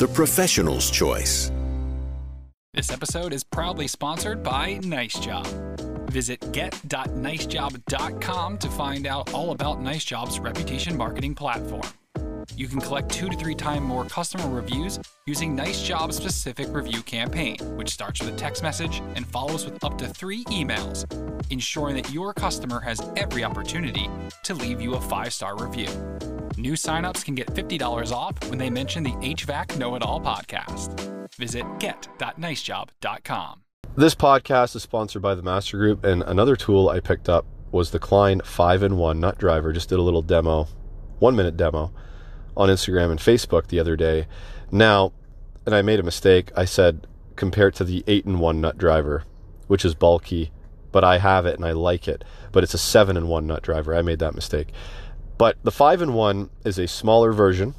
the professional's choice. This episode is proudly sponsored by Nice Job. Visit get.nicejob.com to find out all about Nice Job's reputation marketing platform. You can collect two to three times more customer reviews using Nice Job specific review campaign, which starts with a text message and follows with up to three emails, ensuring that your customer has every opportunity to leave you a five star review. New signups can get $50 off when they mention the HVAC Know It All podcast. Visit get.nicejob.com. This podcast is sponsored by the Master Group, and another tool I picked up was the Klein 5 in 1 nut driver. Just did a little demo, one minute demo on Instagram and Facebook the other day. Now, and I made a mistake. I said compare it to the 8 in 1 nut driver, which is bulky, but I have it and I like it. But it's a 7 in 1 nut driver. I made that mistake. But the 5 in 1 is a smaller version.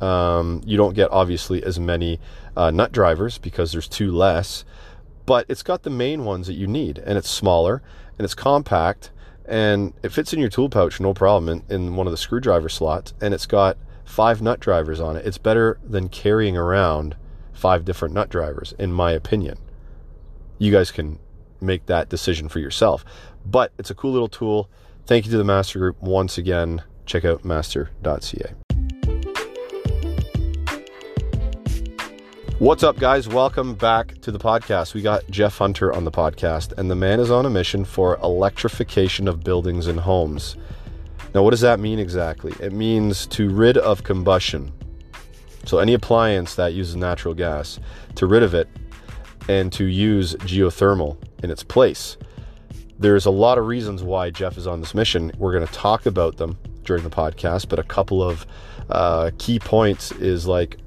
Um, you don't get obviously as many uh, nut drivers because there's two less, but it's got the main ones that you need, and it's smaller and it's compact and it fits in your tool pouch no problem in, in one of the screwdriver slots and it's got five nut drivers on it. It's better than carrying around five different nut drivers, in my opinion. You guys can make that decision for yourself. But it's a cool little tool. Thank you to the Master Group once again. Check out master.ca. What's up, guys? Welcome back to the podcast. We got Jeff Hunter on the podcast, and the man is on a mission for electrification of buildings and homes. Now, what does that mean exactly? It means to rid of combustion. So, any appliance that uses natural gas, to rid of it and to use geothermal in its place. There's a lot of reasons why Jeff is on this mission. We're going to talk about them during the podcast, but a couple of uh, key points is like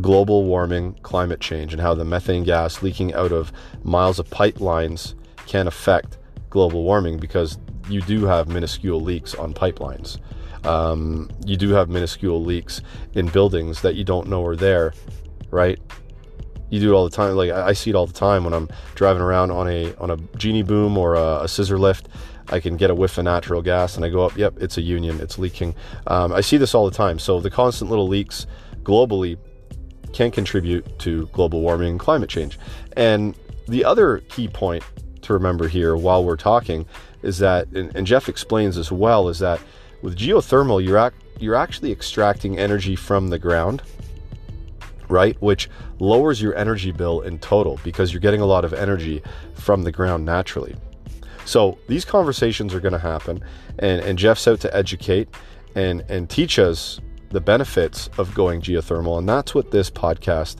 global warming, climate change, and how the methane gas leaking out of miles of pipelines can affect global warming because you do have minuscule leaks on pipelines. Um, you do have minuscule leaks in buildings that you don't know are there, right? You do it all the time. Like I see it all the time when I'm driving around on a on a genie boom or a, a scissor lift. I can get a whiff of natural gas, and I go up. Yep, it's a union. It's leaking. Um, I see this all the time. So the constant little leaks globally can contribute to global warming and climate change. And the other key point to remember here while we're talking is that, and, and Jeff explains as well, is that with geothermal, you're ac- you're actually extracting energy from the ground, right? Which lowers your energy bill in total because you're getting a lot of energy from the ground naturally. So these conversations are going to happen, and, and Jeff's out to educate and and teach us the benefits of going geothermal, and that's what this podcast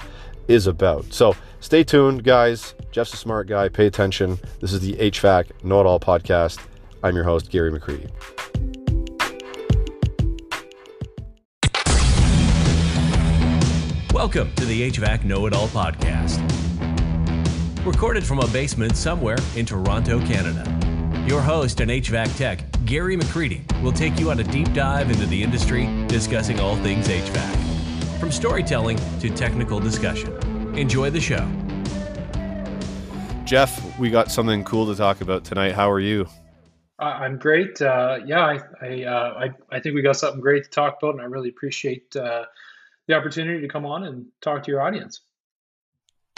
is about. So stay tuned, guys. Jeff's a smart guy. Pay attention. This is the HVAC Know It All podcast. I'm your host, Gary McCreadie. Welcome to the HVAC Know It All podcast. Recorded from a basement somewhere in Toronto, Canada. Your host and HVAC tech, Gary McCreadie, will take you on a deep dive into the industry, discussing all things HVAC. From storytelling to technical discussion. Enjoy the show. Jeff, we got something cool to talk about tonight. How are you? I'm great. Uh, yeah, I I, uh, I, I think we got something great to talk about, and I really appreciate uh, the opportunity to come on and talk to your audience.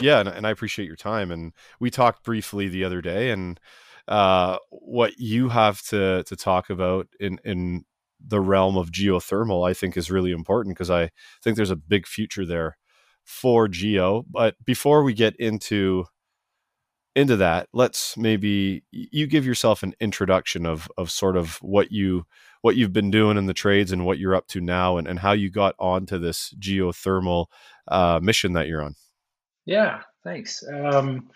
Yeah, and, and I appreciate your time. And we talked briefly the other day, and uh, what you have to to talk about in in the realm of geothermal, I think, is really important because I think there's a big future there for geo. But before we get into into that, let's maybe you give yourself an introduction of of sort of what you what you've been doing in the trades and what you're up to now, and, and how you got onto this geothermal uh, mission that you're on. Yeah, thanks. Um,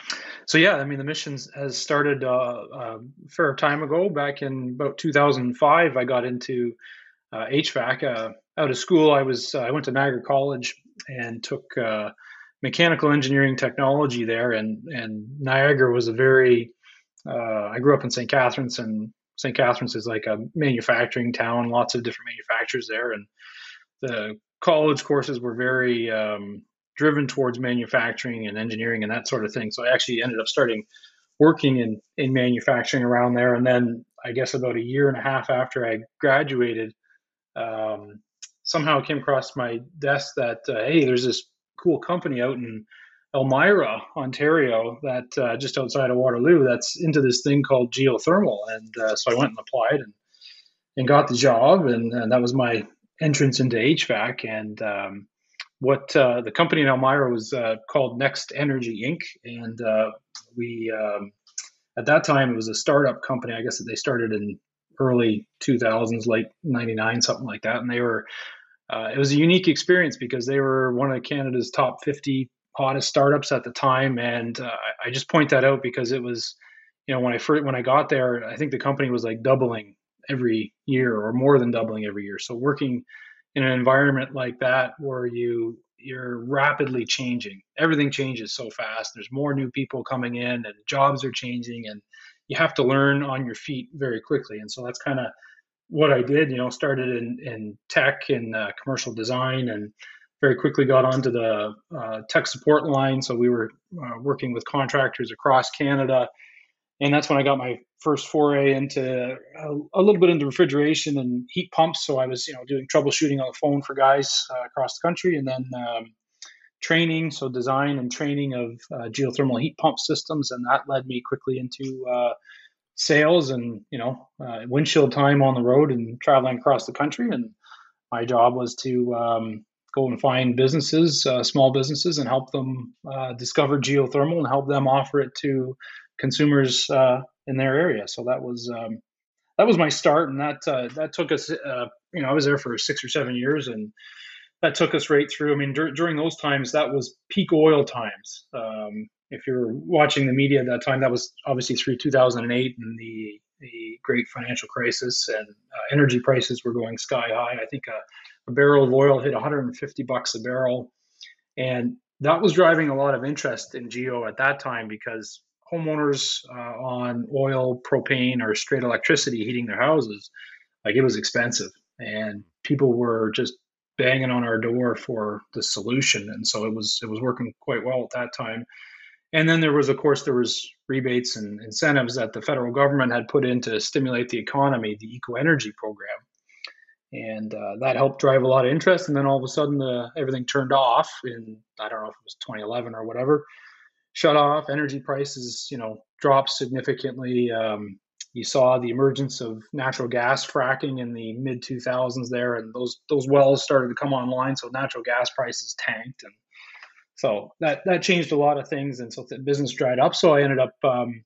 so yeah, I mean the mission has started uh, uh, a fair time ago. Back in about 2005, I got into uh, HVAC. Uh, out of school, I was uh, I went to Niagara College, and took uh, mechanical engineering technology there. And and Niagara was a very uh, I grew up in St. Catharines, and St. Catharines is like a manufacturing town, lots of different manufacturers there, and the college courses were very um, driven towards manufacturing and engineering and that sort of thing. So I actually ended up starting working in in manufacturing around there, and then I guess about a year and a half after I graduated, um, somehow came across my desk that uh, hey, there's this cool company out in Elmira, Ontario, that uh, just outside of Waterloo, that's into this thing called geothermal, and uh, so I went and applied and and got the job, and, and that was my entrance into HVAC. And um, what uh, the company in Elmira was uh, called Next Energy Inc. And uh, we, um, at that time, it was a startup company. I guess that they started in early 2000s, late 99, something like that. And they were, uh, it was a unique experience because they were one of Canada's top 50 hottest startups at the time. And uh, I just point that out because it was, you know, when I first, when I got there, I think the company was like doubling every year or more than doubling every year. So working in an environment like that where you you're rapidly changing. Everything changes so fast. There's more new people coming in and jobs are changing and you have to learn on your feet very quickly. And so that's kind of what I did, you know, started in, in tech and uh, commercial design and very quickly got onto the uh, tech support line. So we were uh, working with contractors across Canada and that's when I got my first foray into a, a, little bit into refrigeration and heat pumps. So I was, you know, doing troubleshooting on the phone for guys uh, across the country, and then um, training, so design and training of uh, geothermal heat pump systems, and that led me quickly into uh, sales and you know uh, windshield time on the road and traveling across the country. And my job was to um, go and find businesses, uh, small businesses, and help them uh, discover geothermal and help them offer it to consumers uh, in their area. So that was um, that was my start, and that uh, that took us. Uh, you know, I was there for six or seven years, and that took us right through. I mean, dur- during those times, that was peak oil times. Um, if you're watching the media at that time, that was obviously through 2008 and the the great financial crisis, and uh, energy prices were going sky high. I think a, a barrel of oil hit 150 bucks a barrel, and that was driving a lot of interest in geo at that time because homeowners uh, on oil, propane, or straight electricity heating their houses, like it was expensive, and people were just banging on our door for the solution, and so it was it was working quite well at that time. And then there was, of course, there was rebates and incentives that the federal government had put in to stimulate the economy, the Eco Energy program, and uh, that helped drive a lot of interest. And then all of a sudden, uh, everything turned off in I don't know if it was 2011 or whatever shut off. Energy prices, you know, dropped significantly. Um, you saw the emergence of natural gas fracking in the mid 2000s there, and those those wells started to come online. So natural gas prices tanked, and so that that changed a lot of things. And so the business dried up. So I ended up um,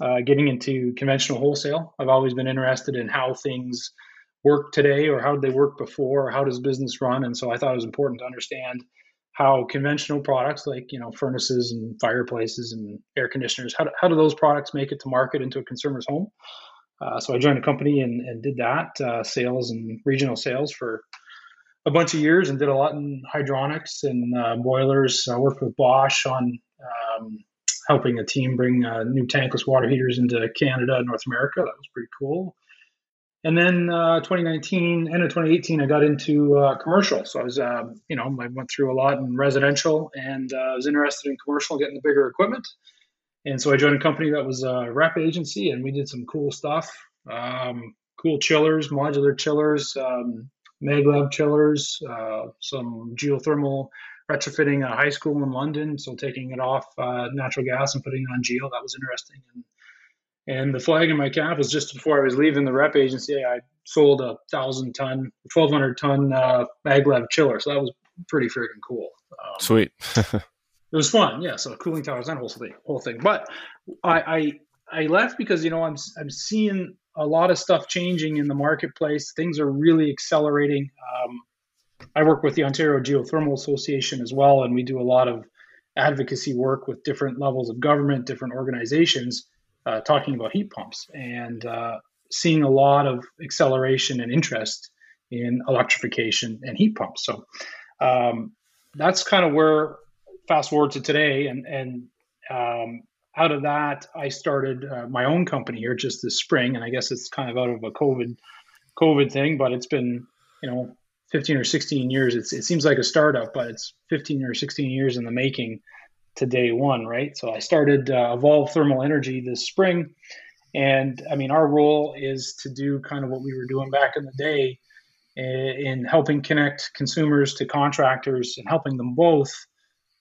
uh, getting into conventional wholesale. I've always been interested in how things work today, or how did they work before, or how does business run. And so I thought it was important to understand how conventional products like you know furnaces and fireplaces and air conditioners how do, how do those products make it to market into a consumer's home? Uh, so i joined a company and, and did that uh, sales and regional sales for a bunch of years and did a lot in hydronics and uh, boilers. I worked with bosch on um, helping a team bring uh, new tankless water heaters into canada and north america. That was pretty cool and then uh, 2019, end of 2018, I got into uh, commercial. So I was, uh, you know, I went through a lot in residential and uh, I was interested in commercial, getting the bigger equipment. And so I joined a company that was a rep agency and we did some cool stuff. Um, cool chillers, modular chillers, um, maglev chillers, uh, some geothermal retrofitting a high school in London. So taking it off uh, natural gas and putting it on geo, that was interesting. And and the flag in my cap was just before I was leaving the rep agency. I sold a thousand ton, twelve hundred ton uh, maglev chiller, so that was pretty freaking cool. Um, Sweet. it was fun, yeah. So cooling towers and whole thing, whole thing. But I, I I left because you know I'm I'm seeing a lot of stuff changing in the marketplace. Things are really accelerating. Um, I work with the Ontario Geothermal Association as well, and we do a lot of advocacy work with different levels of government, different organizations uh, talking about heat pumps and uh, seeing a lot of acceleration and interest in electrification and heat pumps. So, um, that's kind of where fast forward to today, and and um, out of that, I started uh, my own company here just this spring, and I guess it's kind of out of a COVID COVID thing, but it's been you know 15 or 16 years. It's, it seems like a startup, but it's 15 or 16 years in the making to day one, right? So I started uh, Evolve Thermal Energy this spring. And I mean, our role is to do kind of what we were doing back in the day in helping connect consumers to contractors and helping them both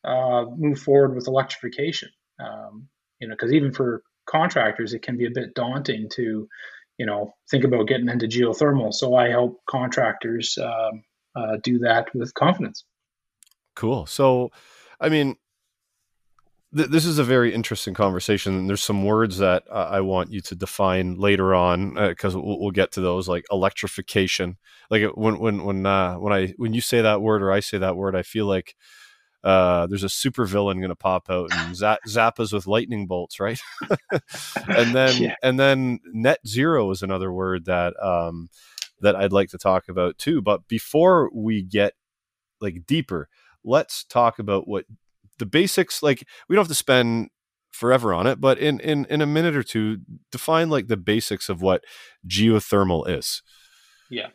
uh, move forward with electrification. Um, you know, because even for contractors, it can be a bit daunting to you know, think about getting into geothermal. So I help contractors um, uh, do that with confidence. Cool. So, I mean, th- this is a very interesting conversation. And there's some words that uh, I want you to define later on because uh, we'll, we'll, get to those, like electrification. Like when when when uh, when I when you say that word or I say that word, I feel like uh, there's a super villain going to pop out and zap, zap us with lightning bolts, right? and then yeah. and then net zero is another word that um, that I'd like to talk about too. But before we get like deeper, let's talk about what the basics. Like we don't have to spend forever on it, but in in in a minute or two, define like the basics of what geothermal is. Yeah.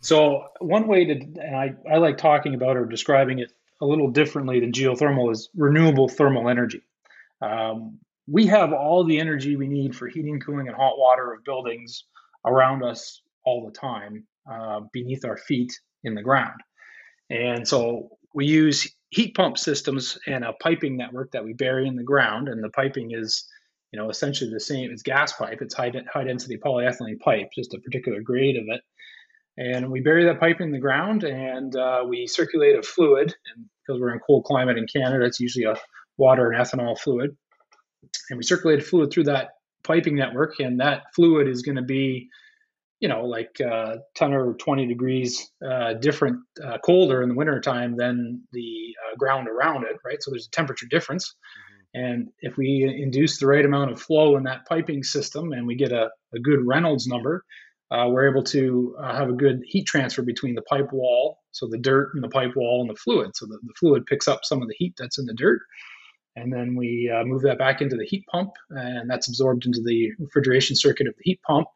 So one way to, and I, I like talking about or describing it a little differently than geothermal is renewable thermal energy. Um, we have all the energy we need for heating, cooling, and hot water of buildings around us all the time uh, beneath our feet in the ground. And so we use heat pump systems and a piping network that we bury in the ground. And the piping is, you know, essentially the same. It's gas pipe. It's high, high density polyethylene pipe, just a particular grade of it and we bury that pipe in the ground and uh, we circulate a fluid and because we're in a cold climate in canada it's usually a water and ethanol fluid and we circulate a fluid through that piping network and that fluid is going to be you know like uh, 10 or 20 degrees uh, different uh, colder in the wintertime than the uh, ground around it right so there's a temperature difference mm-hmm. and if we induce the right amount of flow in that piping system and we get a, a good reynolds number uh, we're able to uh, have a good heat transfer between the pipe wall, so the dirt and the pipe wall and the fluid. So the, the fluid picks up some of the heat that's in the dirt, and then we uh, move that back into the heat pump, and that's absorbed into the refrigeration circuit of the heat pump,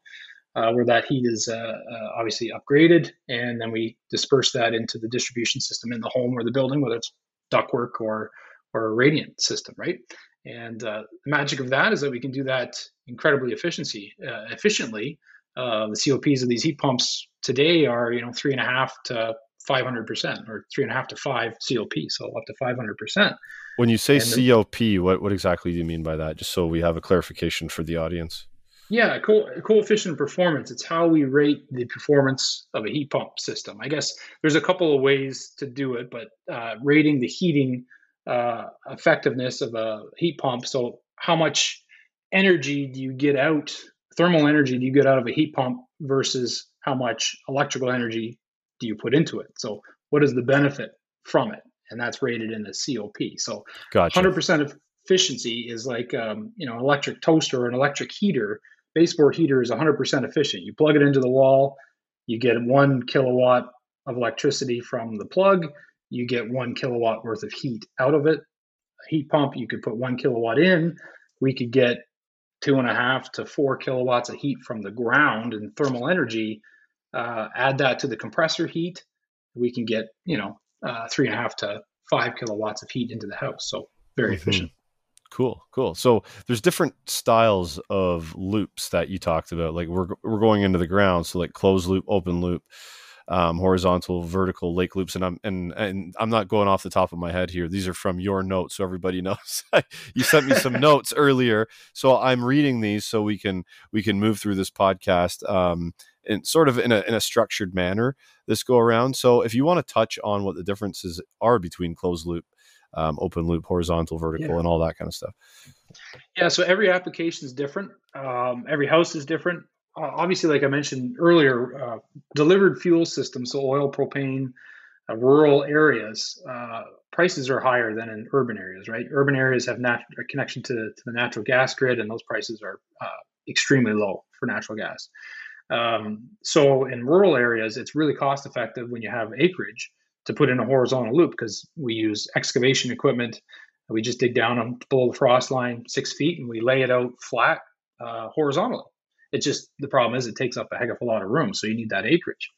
uh, where that heat is uh, uh, obviously upgraded, and then we disperse that into the distribution system in the home or the building, whether it's ductwork or or a radiant system, right? And the magic of that is that we can do that incredibly efficiency efficiently uh, the COPs of these heat pumps today are you know three and a half to 500 percent or three and a half to five COP, so up to 500 percent. When you say and COP, the, what what exactly do you mean by that? Just so we have a clarification for the audience. Yeah, co- coefficient of performance. It's how we rate the performance of a heat pump system. I guess there's a couple of ways to do it, but uh, rating the heating uh, effectiveness of a heat pump. So how much energy do you get out thermal energy do you get out of a heat pump versus how much electrical energy do you put into it? So what is the benefit from it? And that's rated in the COP. So gotcha. 100% efficiency is like um, you know an electric toaster or an electric heater. Baseboard heater is 100% efficient. You plug it into the wall, you get one kilowatt of electricity from the plug. You get one kilowatt worth of heat out of it. A heat pump, you could put one kilowatt in. We could get two and a half to four kilowatts of heat from the ground and thermal energy, uh, add that to the compressor heat, we can get you know uh, three and a half to five kilowatts of heat into the house. So very mm-hmm. efficient. Cool, cool. So there's different styles of loops that you talked about. Like we're we're going into the ground, so like closed loop, open loop um, horizontal, vertical lake loops, and I'm and and I'm not going off the top of my head here. These are from your notes, so everybody knows. you sent me some notes earlier, so I'm reading these so we can we can move through this podcast um, in sort of in a in a structured manner this go around. So if you want to touch on what the differences are between closed loop, um, open loop, horizontal, vertical, yeah. and all that kind of stuff. Yeah, so every application is different. Um, every house is different uh, obviously, like I mentioned earlier, uh, delivered fuel systems, so oil, propane, uh, rural areas, uh, prices are higher than in urban areas, right? Urban areas have nat- a connection to, to the natural gas grid, and those prices are uh, extremely low for natural gas. Um, so in rural areas, it's really cost effective when you have acreage to put in a horizontal loop because we use excavation equipment. We just dig down below the frost line six feet and we lay it out flat uh, horizontally. It's just the problem is it takes up a heck of a lot of room, so you need that acreage.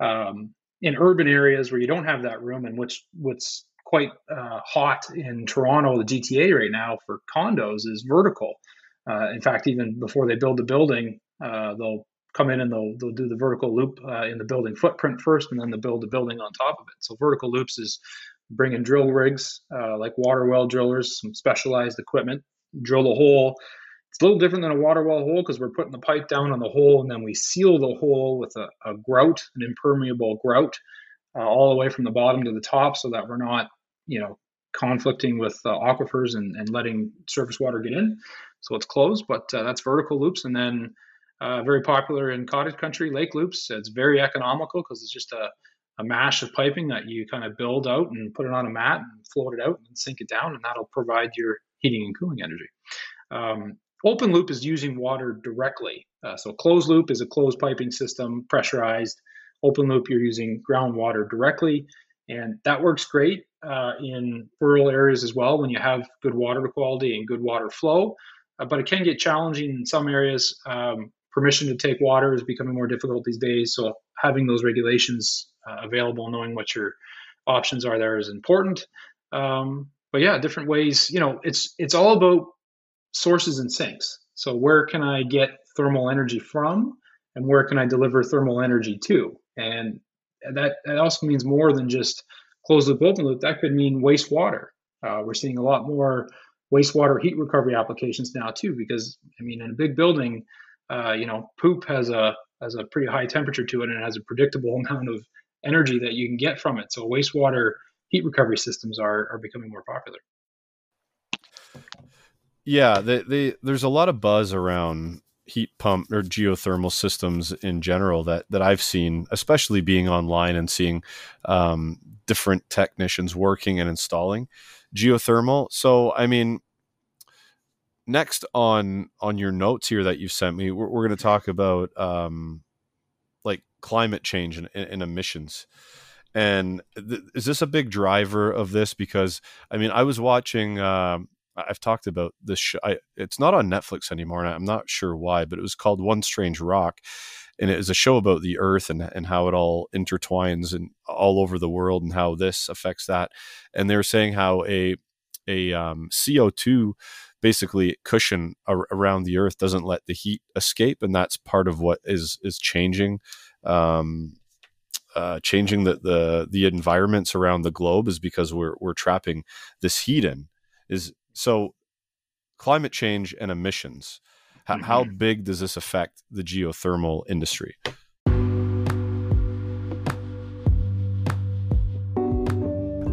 Um, in urban areas where you don't have that room, and which what's quite uh, hot in Toronto, the GTA right now for condos is vertical. Uh, in fact, even before they build the building, uh, they'll come in and they'll, they'll do the vertical loop uh, in the building footprint first, and then they'll build the building on top of it. So vertical loops is bringing drill rigs uh, like water well drillers, some specialized equipment, drill the hole. It's a little different than a water well hole because we're putting the pipe down on the hole and then we seal the hole with a, a grout, an impermeable grout, uh, all the way from the bottom to the top so that we're not, you know, conflicting with uh, aquifers and, and letting surface water get in. So it's closed, but uh, that's vertical loops. And then uh, very popular in cottage country, lake loops. It's very economical because it's just a, a mash of piping that you kind of build out and put it on a mat and float it out and sink it down, and that'll provide your heating and cooling energy. Um, open loop is using water directly. Uh, so closed loop is a closed piping system, pressurized. Open loop, you're using groundwater directly, and that works great uh, in rural areas as well when you have good water quality and good water flow. Uh, but it can get challenging in some areas. Um, permission to take water is becoming more difficult these days. So having those regulations uh, available, knowing what your options are there is important. Um, but yeah, different ways. You know, it's it's all about sources and sinks. So where can I get thermal energy from, and where can I deliver thermal energy to? And that that also means more than just closed loop, open loop. That could mean wastewater. Uh, we're seeing a lot more wastewater heat recovery applications now too, because I mean, in a big building, uh, you know, poop has a has a pretty high temperature to it and it has a predictable amount of energy that you can get from it. So wastewater heat recovery systems are are becoming more popular. Yeah, they, they, there's a lot of buzz around heat pump or geothermal systems in general that that I've seen, especially being online and seeing um, different technicians working and installing geothermal. So, I mean, next on on your notes here that you sent me, we're, we're going to talk about um, like climate change and, and emissions. And th- is this a big driver of this? Because I mean, I was watching. Uh, I've talked about this. Sh- I, it's not on Netflix anymore, and I'm not sure why, but it was called One Strange Rock, and it is a show about the Earth and and how it all intertwines and all over the world, and how this affects that. And they were saying how a a um, CO2 basically cushion ar- around the earth doesn't let the heat escape and that's part of what is is changing um, uh, changing the, the the environments around the globe is because we're we're trapping this heat in is so climate change and emissions mm-hmm. how big does this affect the geothermal industry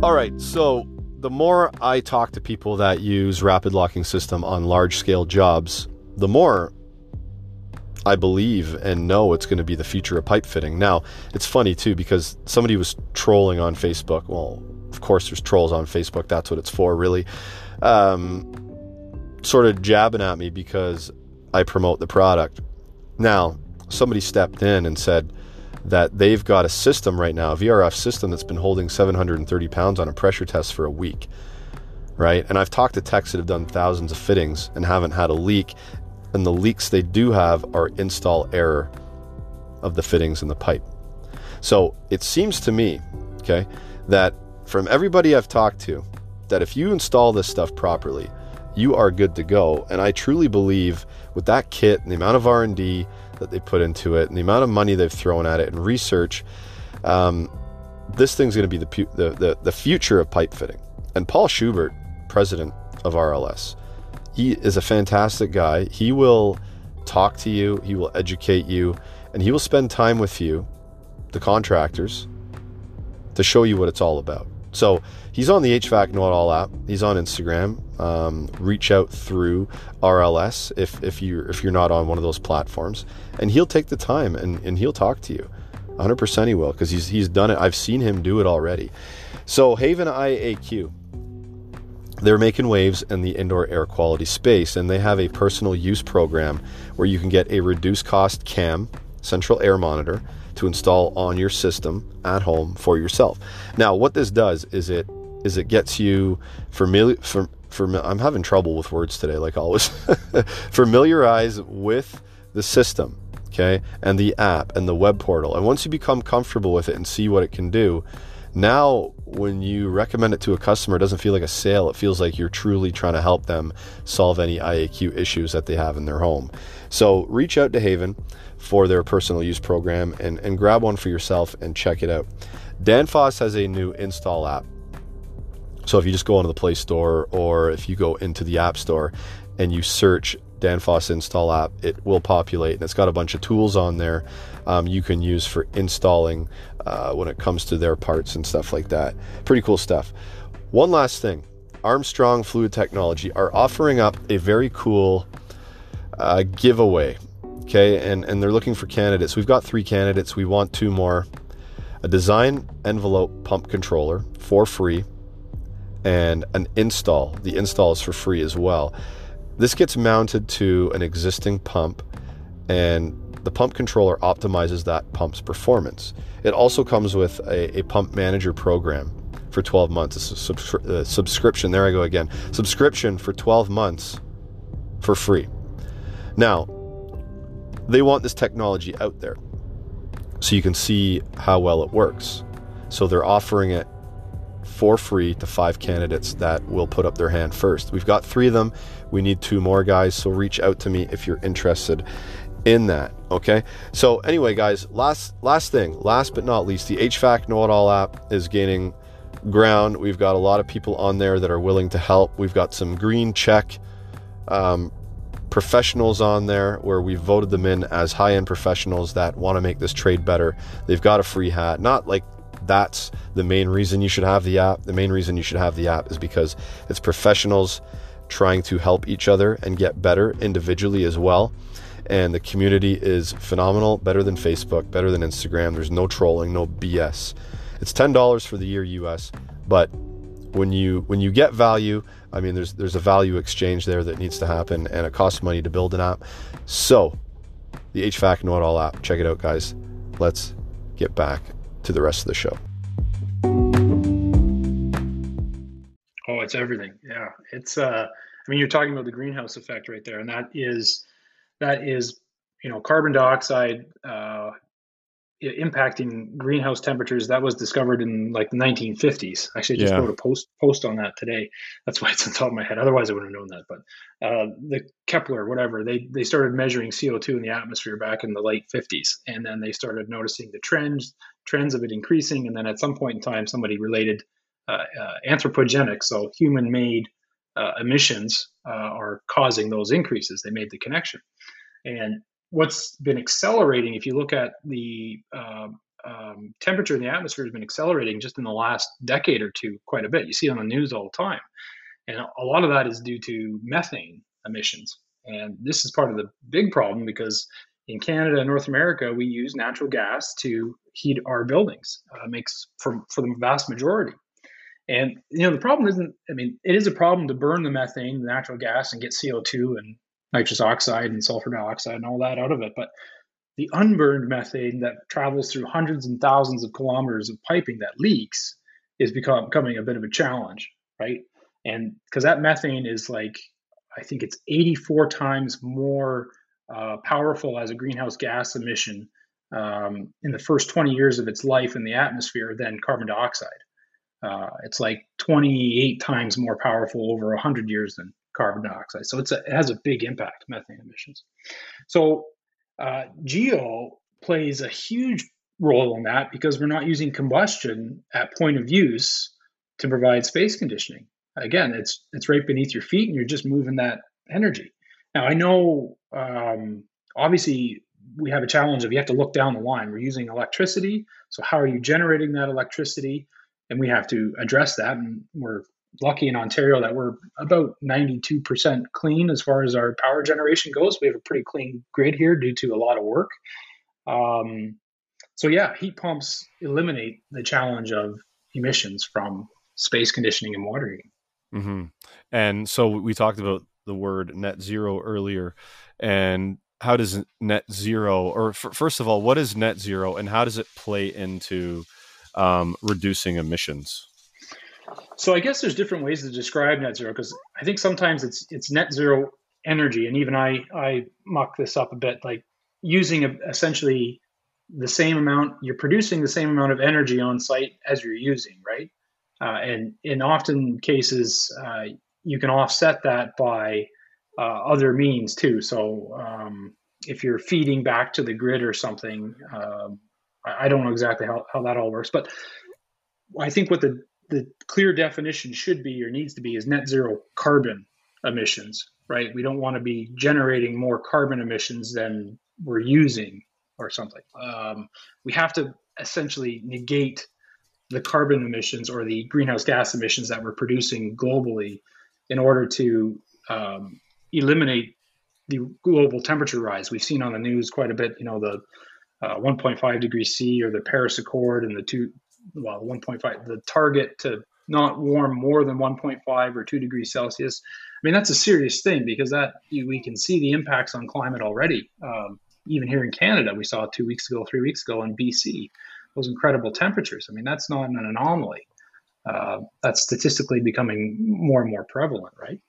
all right so the more I talk to people that use rapid locking system on large scale jobs, the more I believe and know it's going to be the future of pipe fitting. Now, it's funny too because somebody was trolling on Facebook. Well, of course, there's trolls on Facebook. That's what it's for, really. Um, sort of jabbing at me because I promote the product. Now, somebody stepped in and said, that they've got a system right now, a VRF system that's been holding 730 pounds on a pressure test for a week, right? And I've talked to techs that have done thousands of fittings and haven't had a leak. And the leaks they do have are install error of the fittings in the pipe. So it seems to me, okay, that from everybody I've talked to, that if you install this stuff properly, you are good to go. And I truly believe with that kit and the amount of R&D that they put into it and the amount of money they've thrown at it and research, um, this thing's going to be the, the, the, the future of pipe fitting. And Paul Schubert, president of RLS, he is a fantastic guy. He will talk to you, he will educate you, and he will spend time with you, the contractors, to show you what it's all about. So he's on the HVAC Know It All app. He's on Instagram. Um, reach out through RLS if, if you're if you're not on one of those platforms, and he'll take the time and, and he'll talk to you. 100% he will because he's he's done it. I've seen him do it already. So Haven IAQ, they're making waves in the indoor air quality space, and they have a personal use program where you can get a reduced cost CAM, central air monitor, to install on your system at home for yourself. Now, what this does is it is it gets you familiar I'm having trouble with words today like always. familiarize with the system, okay? And the app and the web portal. And once you become comfortable with it and see what it can do, now when you recommend it to a customer, it doesn't feel like a sale. It feels like you're truly trying to help them solve any IAQ issues that they have in their home. So reach out to Haven for their personal use program and, and grab one for yourself and check it out. Danfoss has a new install app. So if you just go onto the Play Store or if you go into the App Store and you search Danfoss install app, it will populate and it's got a bunch of tools on there um, you can use for installing uh, when it comes to their parts and stuff like that. Pretty cool stuff. One last thing Armstrong Fluid Technology are offering up a very cool uh, giveaway. Okay, and, and they're looking for candidates. We've got three candidates. We want two more. A design envelope pump controller for free, and an install. The install is for free as well. This gets mounted to an existing pump, and the pump controller optimizes that pump's performance. It also comes with a, a pump manager program for 12 months. It's a subscri- uh, subscription. There I go again. Subscription for 12 months for free. Now, they want this technology out there so you can see how well it works. So they're offering it for free to five candidates that will put up their hand first. We've got three of them. We need two more guys, so reach out to me if you're interested in that. Okay. So anyway, guys, last last thing, last but not least, the HVAC Know It All app is gaining ground. We've got a lot of people on there that are willing to help. We've got some green check um, professionals on there where we've voted them in as high end professionals that want to make this trade better. They've got a free hat. Not like that's the main reason you should have the app. The main reason you should have the app is because it's professionals trying to help each other and get better individually as well. And the community is phenomenal, better than Facebook, better than Instagram. There's no trolling, no BS. It's $10 for the year US, but when you when you get value, I mean there's there's a value exchange there that needs to happen and it costs money to build an app. So, the HVAC Know It All app, check it out guys. Let's get back to the rest of the show. Oh, it's everything. Yeah. It's uh I mean you're talking about the greenhouse effect right there and that is that is you know carbon dioxide uh, impacting greenhouse temperatures that was discovered in like the 1950s actually I just yeah. wrote a post post on that today. That's why it's on top of my head. Otherwise i wouldn't have known that. But uh, the kepler whatever they they started measuring co2 in the atmosphere back in the late 50s and then they started noticing the trends trends of it increasing and then at some point in time somebody related uh, uh, anthropogenic so human made uh, emissions uh, are causing those increases. They made the connection. And what's been accelerating, if you look at the uh, um, temperature in the atmosphere has been accelerating just in the last decade or two quite a bit. You see it on the news all the time. And a lot of that is due to methane emissions. And this is part of the big problem because in Canada and North America, we use natural gas to heat our buildings, uh, makes for, for the vast majority. And you know the problem isn't. I mean, it is a problem to burn the methane, the natural gas, and get CO two and nitrous oxide and sulfur dioxide and all that out of it. But the unburned methane that travels through hundreds and thousands of kilometers of piping that leaks is become, becoming a bit of a challenge, right? And because that methane is like, I think it's 84 times more uh, powerful as a greenhouse gas emission um, in the first 20 years of its life in the atmosphere than carbon dioxide. Uh, it's like 28 times more powerful over 100 years than carbon dioxide. So it's a, it has a big impact, methane emissions. So uh, geo plays a huge role in that because we're not using combustion at point of use to provide space conditioning. Again, it's it's right beneath your feet, and you're just moving that energy. Now I know, um, obviously, we have a challenge of you have to look down the line. We're using electricity, so how are you generating that electricity? And we have to address that, and we're lucky in Ontario that we're about 92% clean as far as our power generation goes. We have a pretty clean grid here due to a lot of work. Um, so, yeah, heat pumps eliminate the challenge of emissions from space conditioning and water. Mm-hmm. And so we talked about the word net zero earlier. And how does net zero, or f- first of all, what is net zero, and how does it play into um, reducing emissions? So I guess there's different ways to describe net zero because I think sometimes it's it's net zero energy, and even I I muck this up a bit, like using a, essentially the same amount you're producing the same amount of energy on site as you're using, right? Uh, and in often cases, uh, you can offset that by uh, other means too. So um, if you're feeding back to the grid or something, um, I don't know exactly how, how that all works, but I think what the the clear definition should be or needs to be is net zero carbon emissions, right? We don't want to be generating more carbon emissions than we're using or something. Um, we have to essentially negate the carbon emissions or the greenhouse gas emissions that we're producing globally in order to um, eliminate the global temperature rise. We've seen on the news quite a bit, you know, the uh, 1.5 degrees C or the Paris Accord and the two, well, 1.5, the target to not warm more than 1.5 or 2 degrees Celsius. I mean, that's a serious thing because that we can see the impacts on climate already. Um, even here in Canada, we saw two weeks ago, three weeks ago in BC, those incredible temperatures. I mean, that's not an anomaly. Uh, that's statistically becoming more and more prevalent, right?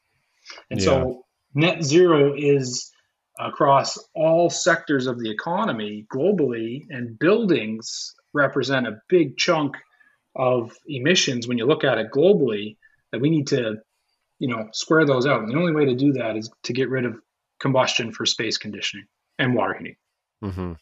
And yeah. so net zero is across all sectors of the economy globally, and buildings represent a big chunk of emissions when you look at it globally that we need to you know square those out and the only way to do that is to get rid of combustion for space conditioning and water heating mm-hmm.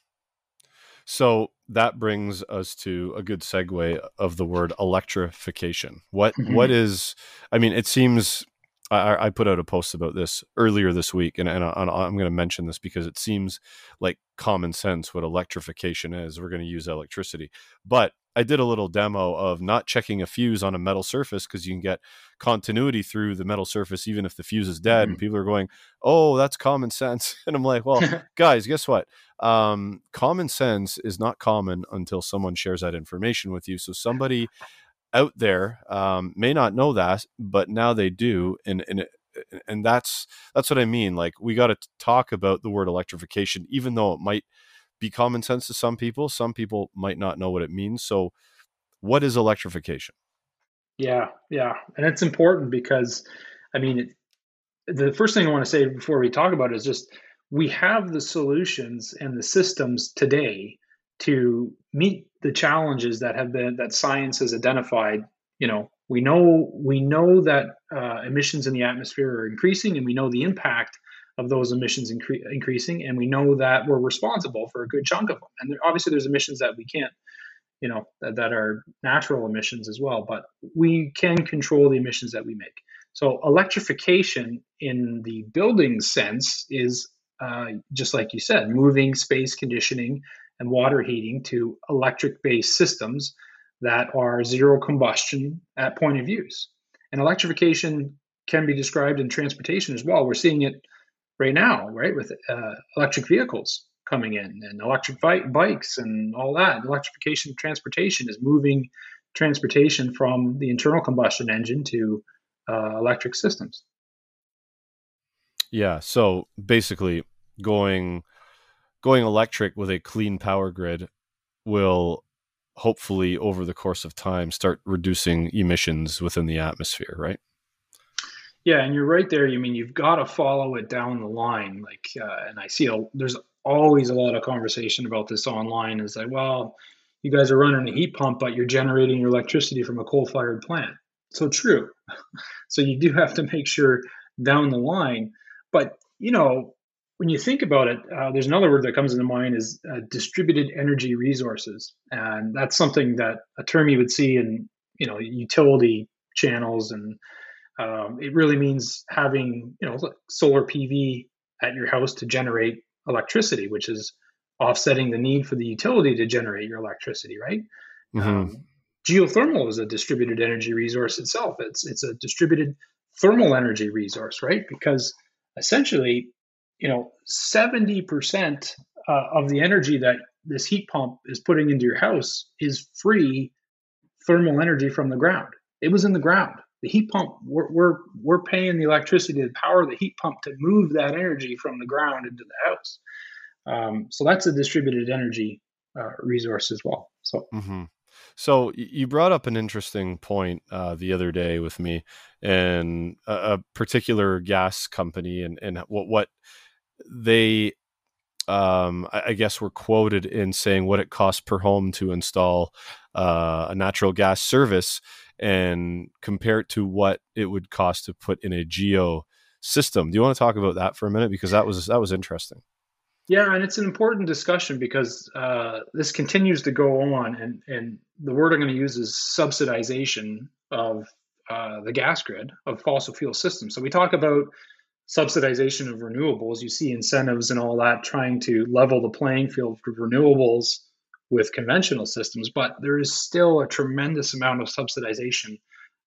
so that brings us to a good segue of the word electrification what, mm-hmm. what is i mean it seems I, I, put out a post about this earlier this week, and, and, I, am going to mention this because it seems like common sense what electrification is. We're going to use electricity, but I did a little demo of not checking a fuse on a metal surface because you can get continuity through the metal surface even if the fuse is dead. Mm-hmm. And people are going, "Oh, that's common sense," and I'm like, "Well, guys, guess what? Um, common sense is not common until someone shares that information with you. So somebody out there um, may not know that, but now they do, and and and that's that's what I mean. Like we got to talk about the word electrification, even though it might be common sense to some people. Some people might not know what it means. So, what is electrification? Yeah, yeah, and it's important because, I mean, it, the first thing I want to say before we talk about it is just we have the solutions and the systems today to meet the challenges that have been that science has identified. You know we know we know that uh, emissions in the atmosphere are increasing and we know the impact of those emissions incre- increasing and we know that we're responsible for a good chunk of them. And there, obviously there's emissions that we can't you know that, that are natural emissions as well but we can control the emissions that we make. So electrification in the building sense is uh, just like you said moving space conditioning and water heating to electric based systems that are zero combustion at point of use. And electrification can be described in transportation as well. We're seeing it right now, right, with uh, electric vehicles coming in and electric bi- bikes and all that. Electrification of transportation is moving transportation from the internal combustion engine to uh, electric systems. Yeah. So basically, going going electric with a clean power grid will hopefully over the course of time start reducing emissions within the atmosphere right? Yeah and you're right there. You mean you've got to follow it down the line like uh, and i see a, there's always a lot of conversation about this online is like well you guys are running a heat pump but you're generating your electricity from a coal fired plant. So true. So you do have to make sure down the line but you know when you think about it, uh, there's another word that comes into mind is uh, distributed energy resources, and that's something that a term you would see in you know utility channels, and um, it really means having you know solar PV at your house to generate electricity, which is offsetting the need for the utility to generate your electricity, right? Mm-hmm. Um, geothermal is a distributed energy resource itself. It's it's a distributed thermal energy resource, right? Because essentially you know, 70% uh, of the energy that this heat pump is putting into your house is free thermal energy from the ground. It was in the ground. the heat pump we're, we're we're paying the electricity to power the heat pump to move that energy from the ground into the house um, so that's a distributed energy uh, resource as well so mm-hmm. so you brought up an interesting point uh, the other day with me and a, a particular gas company and and what what they um, I, I, guess were quoted in saying what it costs per home to install uh, a natural gas service and compare it to what it would cost to put in a geo system. Do you want to talk about that for a minute because that was that was interesting. Yeah, and it's an important discussion because uh, this continues to go on, and and the word I'm going to use is subsidization of uh, the gas grid of fossil fuel systems. So we talk about subsidization of renewables. You see incentives and all that trying to level the playing field for renewables with conventional systems, but there is still a tremendous amount of subsidization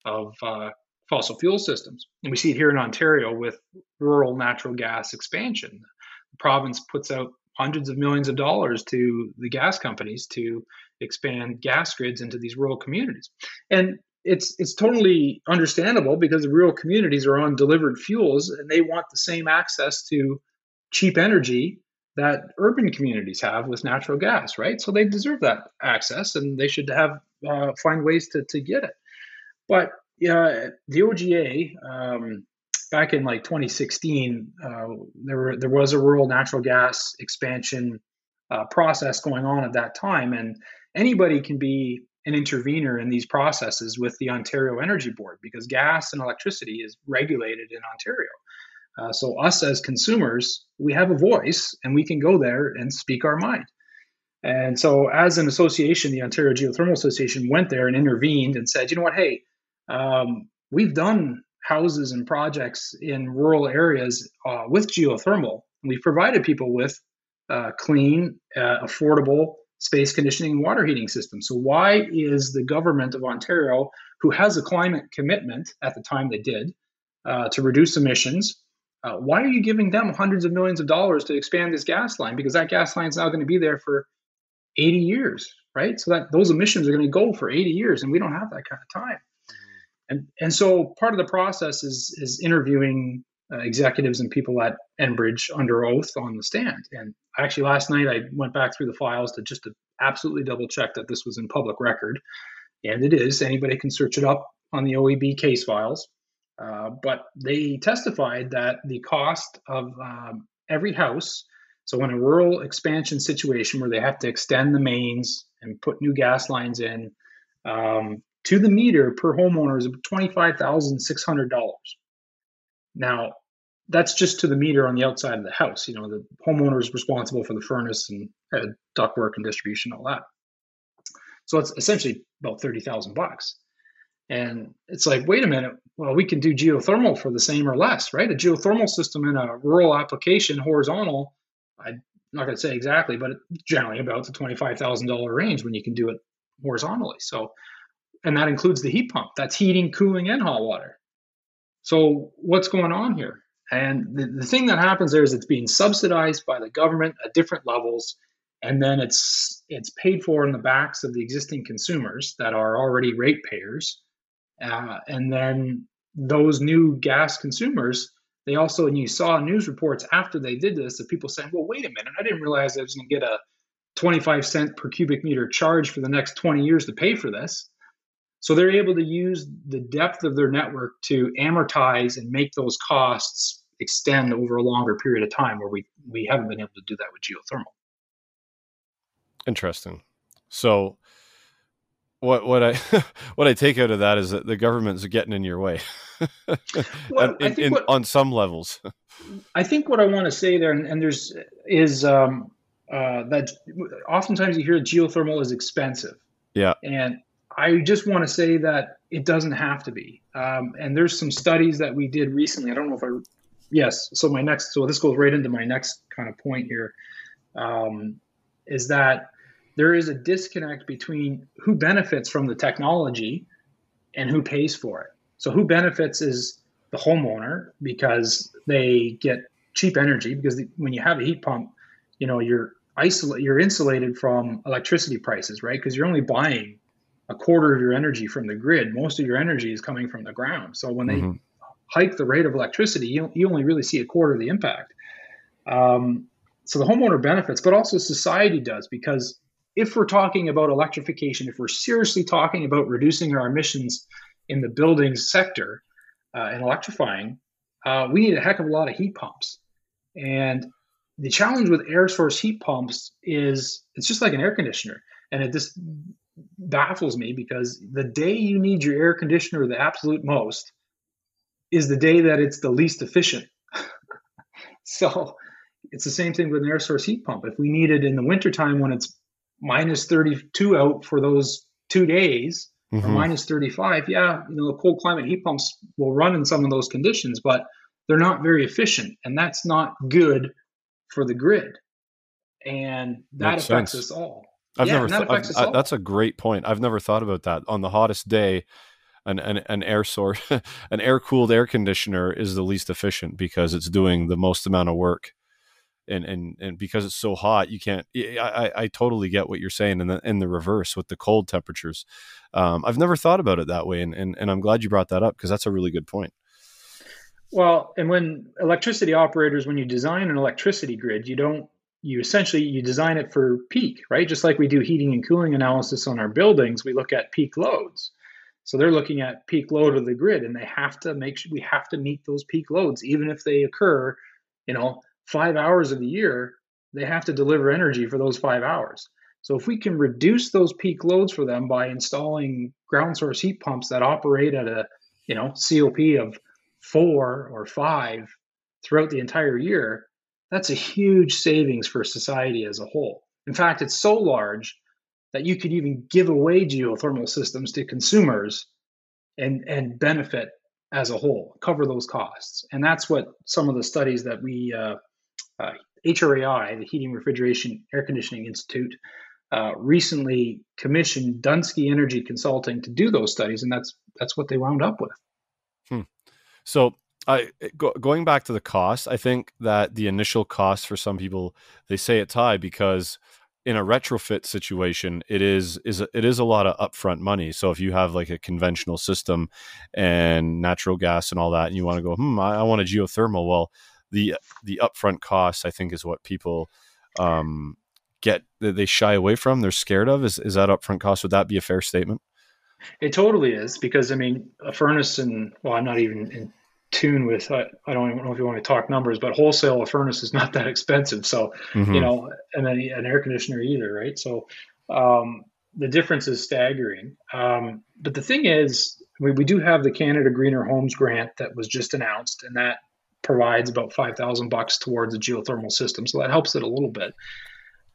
of uh, fossil fuel systems. And we see it here in Ontario with rural natural gas expansion. The province puts out hundreds of millions of dollars to the gas companies to expand gas grids into these rural communities. And it's it's totally understandable because the rural communities are on delivered fuels and they want the same access to cheap energy that urban communities have with natural gas, right? So they deserve that access, and they should have uh, find ways to to get it. But yeah, the OGA um, back in like 2016, uh, there were there was a rural natural gas expansion uh, process going on at that time, and anybody can be an intervener in these processes with the Ontario Energy Board because gas and electricity is regulated in Ontario. Uh, so us as consumers, we have a voice and we can go there and speak our mind. And so as an association, the Ontario Geothermal Association went there and intervened and said, you know what, hey, um, we've done houses and projects in rural areas uh, with geothermal. We've provided people with uh, clean, uh, affordable space conditioning and water heating system. So why is the government of Ontario, who has a climate commitment at the time they did uh, to reduce emissions, uh, why are you giving them hundreds of millions of dollars to expand this gas line? Because that gas line is now going to be there for 80 years, right? So that those emissions are going to go for 80 years, and we don't have that kind of time. Mm-hmm. And and so part of the process is is interviewing uh, executives and people at Enbridge under oath on the stand. And actually, last night I went back through the files to just to absolutely double check that this was in public record, and it is. Anybody can search it up on the OEB case files. Uh, but they testified that the cost of um, every house, so in a rural expansion situation where they have to extend the mains and put new gas lines in, um, to the meter per homeowner is $25,600. Now, that's just to the meter on the outside of the house. You know, the homeowner is responsible for the furnace and uh, ductwork and distribution, all that. So it's essentially about 30,000 bucks. And it's like, wait a minute, well, we can do geothermal for the same or less, right? A geothermal system in a rural application, horizontal, I'm not going to say exactly, but generally about the $25,000 range when you can do it horizontally. So, and that includes the heat pump. That's heating, cooling, and hot water. So, what's going on here? And the, the thing that happens there is it's being subsidized by the government at different levels and then it's it's paid for in the backs of the existing consumers that are already ratepayers uh, and then those new gas consumers, they also, and you saw news reports after they did this of people saying, well, wait a minute, I didn't realize I was going to get a 25 cent per cubic meter charge for the next 20 years to pay for this. So they're able to use the depth of their network to amortize and make those costs extend over a longer period of time where we, we haven't been able to do that with geothermal. Interesting. So what what I what I take out of that is that the government's getting in your way, well, in, in, what, on some levels. I think what I want to say there, and, and there's is um, uh, that oftentimes you hear geothermal is expensive. Yeah, and I just want to say that it doesn't have to be. Um, and there's some studies that we did recently. I don't know if I, yes. So my next, so this goes right into my next kind of point here, um, is that there is a disconnect between who benefits from the technology and who pays for it. So who benefits is the homeowner because they get cheap energy because the, when you have a heat pump, you know, you're isolate you're insulated from electricity prices, right? Because you're only buying a quarter of your energy from the grid. Most of your energy is coming from the ground. So when they mm-hmm. hike the rate of electricity, you, you only really see a quarter of the impact. Um, so the homeowner benefits, but also society does because if we're talking about electrification, if we're seriously talking about reducing our emissions in the buildings sector uh, and electrifying, uh, we need a heck of a lot of heat pumps. And the challenge with air source heat pumps is it's just like an air conditioner. And it just baffles me because the day you need your air conditioner the absolute most is the day that it's the least efficient. so it's the same thing with an air source heat pump. If we need it in the wintertime when it's minus 32 out for those two days mm-hmm. or minus 35 yeah you know the cold climate heat pumps will run in some of those conditions but they're not very efficient and that's not good for the grid and that Makes affects sense. us all I've yeah, never th- I, that's a great point. I've never thought about that. On the hottest day, an, an, an air source, an air cooled air conditioner is the least efficient because it's doing the most amount of work and and and because it's so hot you can't i i totally get what you're saying in the in the reverse with the cold temperatures um, i've never thought about it that way and and, and i'm glad you brought that up because that's a really good point well and when electricity operators when you design an electricity grid you don't you essentially you design it for peak right? Just like we do heating and cooling analysis on our buildings we look at peak loads. So they're looking at peak load of the grid and they have to make sure we have to meet those peak loads. Even if they occur you know five hours of the year, they have to deliver energy for those five hours. So if we can reduce those peak loads for them by installing ground source heat pumps that operate at a you know COP of four or five throughout the entire year, that's a huge savings for society as a whole. In fact, it's so large that you could even give away geothermal systems to consumers and and benefit as a whole, cover those costs. And that's what some of the studies that we uh, uh, HRAI, the Heating, Refrigeration, Air Conditioning Institute, uh, recently commissioned Dunsky Energy Consulting to do those studies, and that's that's what they wound up with. Hmm. So, I go, going back to the cost, I think that the initial cost for some people they say it's high because in a retrofit situation, it is is it is a lot of upfront money. So if you have like a conventional system and natural gas and all that, and you want to go, hmm, I, I want a geothermal, well the the upfront cost, I think is what people um, get they shy away from. They're scared of. Is is that upfront cost? Would that be a fair statement? It totally is because I mean a furnace and well I'm not even in tune with I, I don't even know if you want to talk numbers but wholesale a furnace is not that expensive so mm-hmm. you know and then an air conditioner either right so um, the difference is staggering um, but the thing is we, we do have the Canada Greener Homes grant that was just announced and that provides about 5000 bucks towards a geothermal system so that helps it a little bit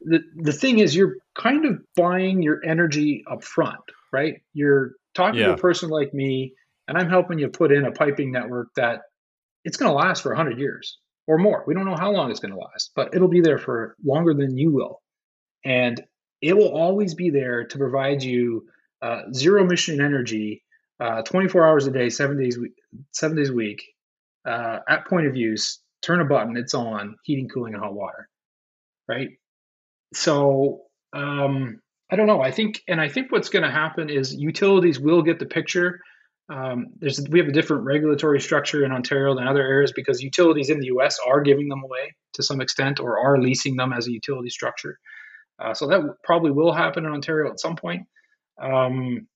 the, the thing is you're kind of buying your energy up front right you're talking yeah. to a person like me and i'm helping you put in a piping network that it's going to last for 100 years or more we don't know how long it's going to last but it'll be there for longer than you will and it will always be there to provide you uh, zero emission energy uh, 24 hours a day seven days seven days a week uh, at point of use, turn a button, it's on, heating, cooling, and hot water, right? So um, I don't know. I think, and I think what's going to happen is utilities will get the picture. Um, there's we have a different regulatory structure in Ontario than other areas because utilities in the U.S. are giving them away to some extent or are leasing them as a utility structure. Uh, so that probably will happen in Ontario at some point. Um,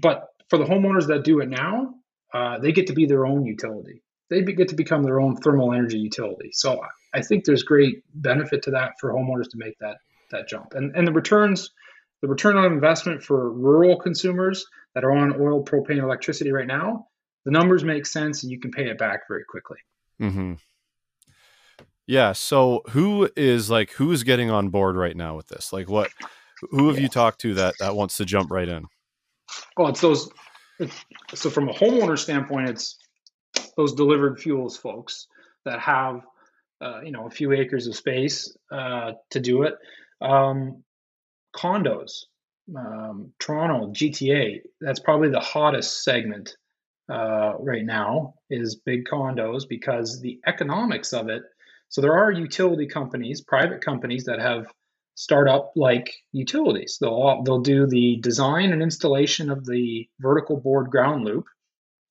but for the homeowners that do it now, uh, they get to be their own utility they get to become their own thermal energy utility. So I think there's great benefit to that for homeowners to make that that jump. And and the returns, the return on investment for rural consumers that are on oil, propane, electricity right now, the numbers make sense and you can pay it back very quickly. Mm-hmm. Yeah. So who is like who's getting on board right now with this? Like what? Who have yeah. you talked to that that wants to jump right in? Well, it's those. So from a homeowner standpoint, it's those delivered fuels folks that have uh, you know a few acres of space uh, to do it. Um, condos, um, Toronto, GTA. That's probably the hottest segment uh, right now is big condos because the economics of it. So there are utility companies, private companies that have start up like utilities. They'll they'll do the design and installation of the vertical bored ground loop,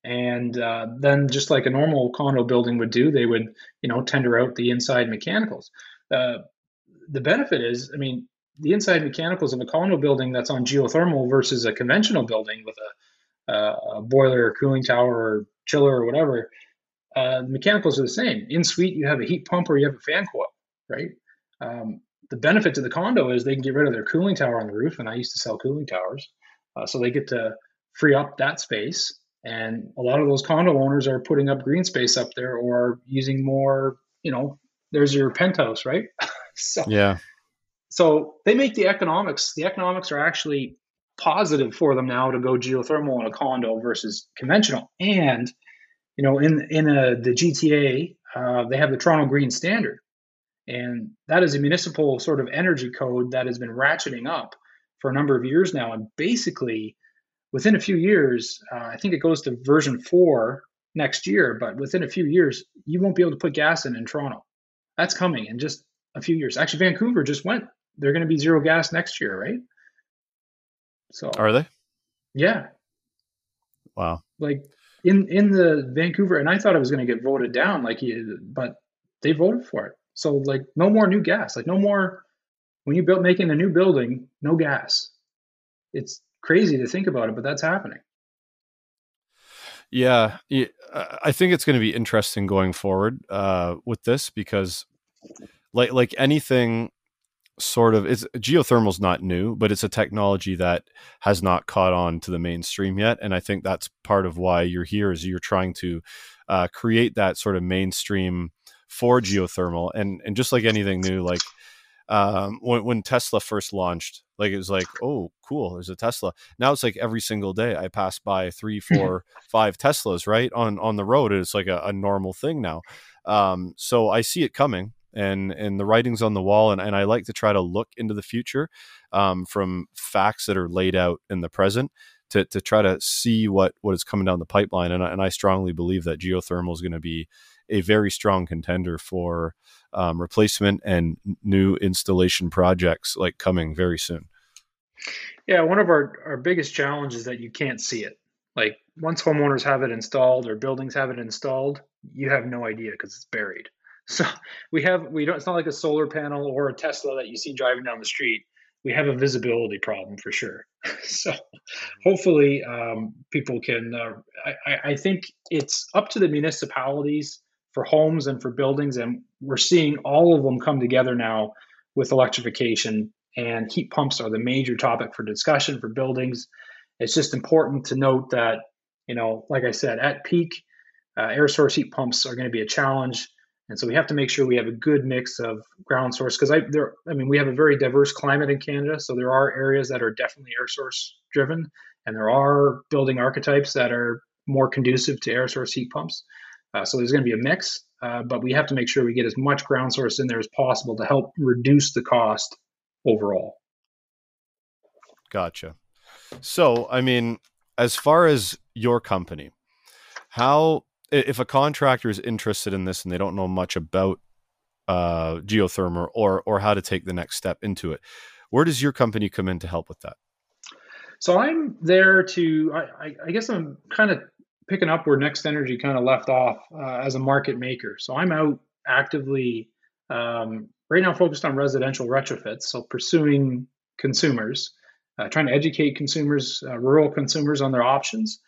and uh, then just like a normal condo building would do, they would you know tender out the inside mechanicals. Uh, the benefit is, I mean, the inside mechanicals of a condo building that's on geothermal versus a conventional building with a, a boiler, or cooling tower, or chiller, or whatever. Uh, the mechanicals are the same. In suite, you have a heat pump or you have a fan coil, right? Um, the benefit to the condo is they can get rid of their cooling tower on the roof, and I used to sell cooling towers, uh, so they get to free up that space. And a lot of those condo owners are putting up green space up there or using more. You know, there's your penthouse, right? so yeah. So they make the economics. The economics are actually positive for them now to go geothermal in a condo versus conventional. And you know, in in a, the GTA, uh, they have the Toronto Green Standard, and that is a municipal sort of energy code that has been ratcheting up for a number of years now. And basically, within a few years, uh, I think it goes to version four next year, but within a few years, you won't be able to put gas in in Toronto. That's coming in just a few years. Actually, Vancouver just went. They're going to be zero gas next year, right? So are they? Yeah. Wow. Like in in the Vancouver, and I thought it was going to get voted down, like he, but they voted for it. So like no more new gas, like no more when you build making a new building, no gas. It's crazy to think about it, but that's happening. Yeah, I think it's going to be interesting going forward uh, with this because, like like anything, sort of it's geothermal's not new, but it's a technology that has not caught on to the mainstream yet, and I think that's part of why you're here is you're trying to uh, create that sort of mainstream for geothermal and and just like anything new like um, when, when Tesla first launched, like it was like, oh, cool, there's a Tesla. Now it's like every single day I pass by three, four, five Teslas right on on the road. It's like a, a normal thing now. Um, so I see it coming, and and the writing's on the wall, and, and I like to try to look into the future um, from facts that are laid out in the present. To, to try to see what, what is coming down the pipeline. And I, and I strongly believe that geothermal is going to be a very strong contender for um, replacement and new installation projects like coming very soon. Yeah, one of our, our biggest challenges is that you can't see it. Like once homeowners have it installed or buildings have it installed, you have no idea because it's buried. So we have we don't. It's not like a solar panel or a Tesla that you see driving down the street. We have a visibility problem for sure. so hopefully um, people can. Uh, I, I think it's up to the municipalities for homes and for buildings. And we're seeing all of them come together now with electrification. And heat pumps are the major topic for discussion for buildings. It's just important to note that, you know, like I said, at peak, uh, air source heat pumps are going to be a challenge. And so we have to make sure we have a good mix of ground source because I there I mean we have a very diverse climate in Canada, so there are areas that are definitely air source driven, and there are building archetypes that are more conducive to air source heat pumps. Uh, so there's going to be a mix, uh, but we have to make sure we get as much ground source in there as possible to help reduce the cost overall. Gotcha. So, I mean, as far as your company, how if a contractor is interested in this and they don't know much about uh, geothermal or or how to take the next step into it, where does your company come in to help with that? So I'm there to. I, I guess I'm kind of picking up where Next Energy kind of left off uh, as a market maker. So I'm out actively um, right now focused on residential retrofits. So pursuing consumers, uh, trying to educate consumers, uh, rural consumers on their options.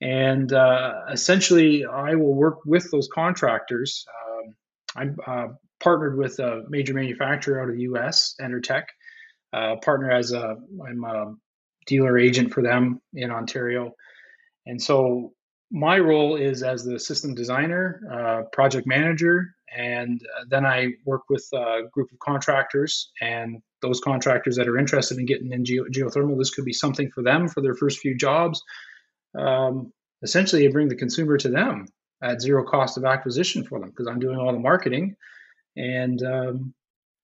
And uh, essentially, I will work with those contractors. Um, I'm uh, partnered with a major manufacturer out of the US, Enertech. Uh, partner as a, I'm a dealer agent for them in Ontario. And so my role is as the system designer, uh, project manager, and uh, then I work with a group of contractors and those contractors that are interested in getting in geo- geothermal. This could be something for them for their first few jobs. Um, essentially, I bring the consumer to them at zero cost of acquisition for them because I'm doing all the marketing. And um,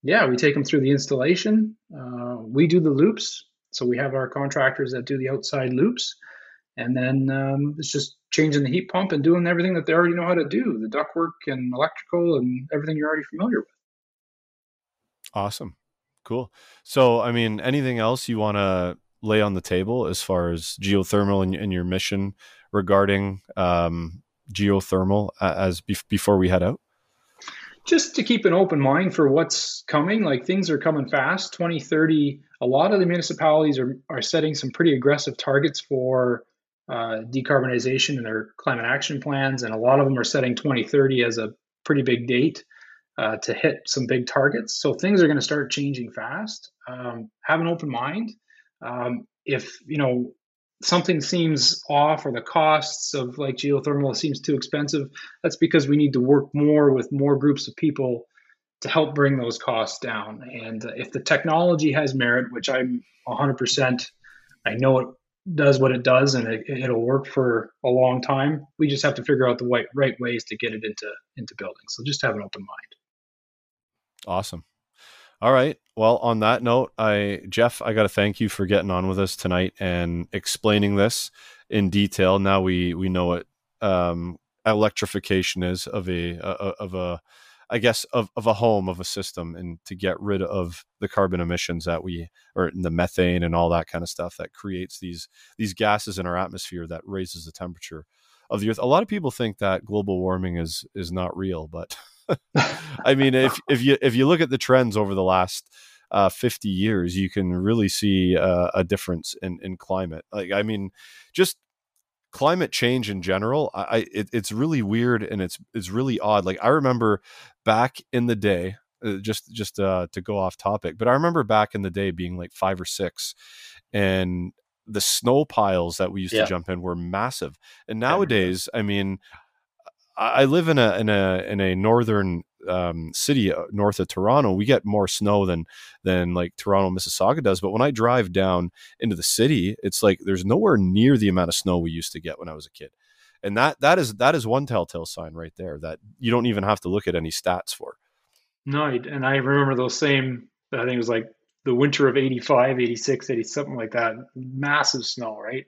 yeah, we take them through the installation. Uh, we do the loops. So we have our contractors that do the outside loops and then um, it's just changing the heat pump and doing everything that they already know how to do the ductwork and electrical and everything you're already familiar with awesome Cool. So, I mean, anything else you want to lay on the table as far as geothermal and, and your mission regarding um, geothermal as before we head out? Just to keep an open mind for what's coming. Like things are coming fast. 2030, a lot of the municipalities are, are setting some pretty aggressive targets for uh, decarbonization in their climate action plans. And a lot of them are setting 2030 as a pretty big date uh, to hit some big targets. So things are going to start changing fast. Um, have an open mind. Um, if you know something seems off or the costs of like geothermal seems too expensive, that's because we need to work more with more groups of people to help bring those costs down. And if the technology has merit, which I'm 100%, I know it does what it does and it, will work for a long time. We just have to figure out the right, right ways to get it into into buildings. So just have an open mind. Awesome. All right. Well, on that note, I Jeff, I got to thank you for getting on with us tonight and explaining this in detail. Now we we know what um, electrification is of a, a of a I guess of, of a home of a system and to get rid of the carbon emissions that we or the methane and all that kind of stuff that creates these these gases in our atmosphere that raises the temperature of the earth. A lot of people think that global warming is is not real, but I mean, if if you if you look at the trends over the last uh, 50 years, you can really see uh, a difference in in climate. Like, I mean, just climate change in general, I it, it's really weird and it's it's really odd. Like, I remember back in the day, uh, just just uh, to go off topic, but I remember back in the day being like five or six, and the snow piles that we used yeah. to jump in were massive. And nowadays, I mean, I live in a in a in a northern um, city uh, north of Toronto. We get more snow than than like Toronto, Mississauga does. But when I drive down into the city, it's like there's nowhere near the amount of snow we used to get when I was a kid. And that that is that is one telltale sign right there that you don't even have to look at any stats for. No, and I remember those same. I think it was like the winter of 85, 86, 80, something like that. Massive snow, right?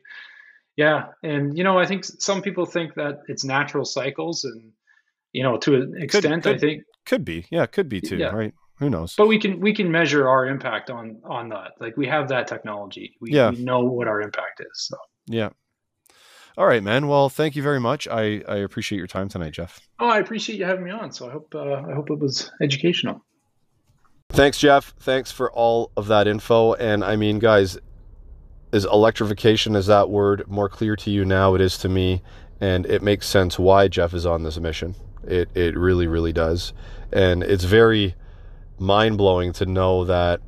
Yeah, and you know, I think some people think that it's natural cycles, and you know, to an extent, could, I think could be. Yeah, could be too. Yeah. Right? Who knows? But we can we can measure our impact on on that. Like we have that technology. We, yeah. we know what our impact is. So yeah. All right, man. Well, thank you very much. I I appreciate your time tonight, Jeff. Oh, I appreciate you having me on. So I hope uh, I hope it was educational. Thanks, Jeff. Thanks for all of that info. And I mean, guys, is electrification is that word more clear to you now it is to me and it makes sense why jeff is on this mission. It it really really does. And it's very mind-blowing to know that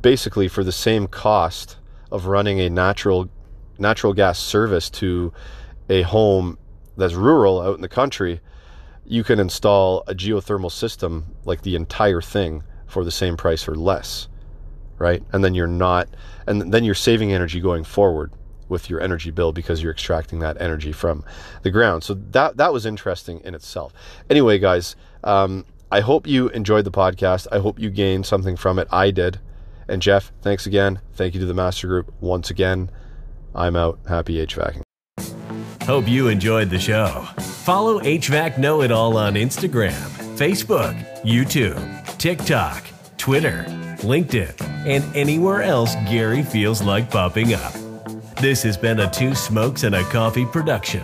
basically for the same cost of running a natural natural gas service to a home that's rural out in the country you can install a geothermal system like the entire thing for the same price or less right? And then you're not, and then you're saving energy going forward with your energy bill because you're extracting that energy from the ground. So that that was interesting in itself. Anyway, guys, um, I hope you enjoyed the podcast. I hope you gained something from it. I did. And Jeff, thanks again. Thank you to the Master Group once again. I'm out. Happy HVACing. Hope you enjoyed the show. Follow HVAC Know It All on Instagram, Facebook, YouTube, TikTok, Twitter LinkedIn, and anywhere else Gary feels like popping up. This has been a Two Smokes and a Coffee production.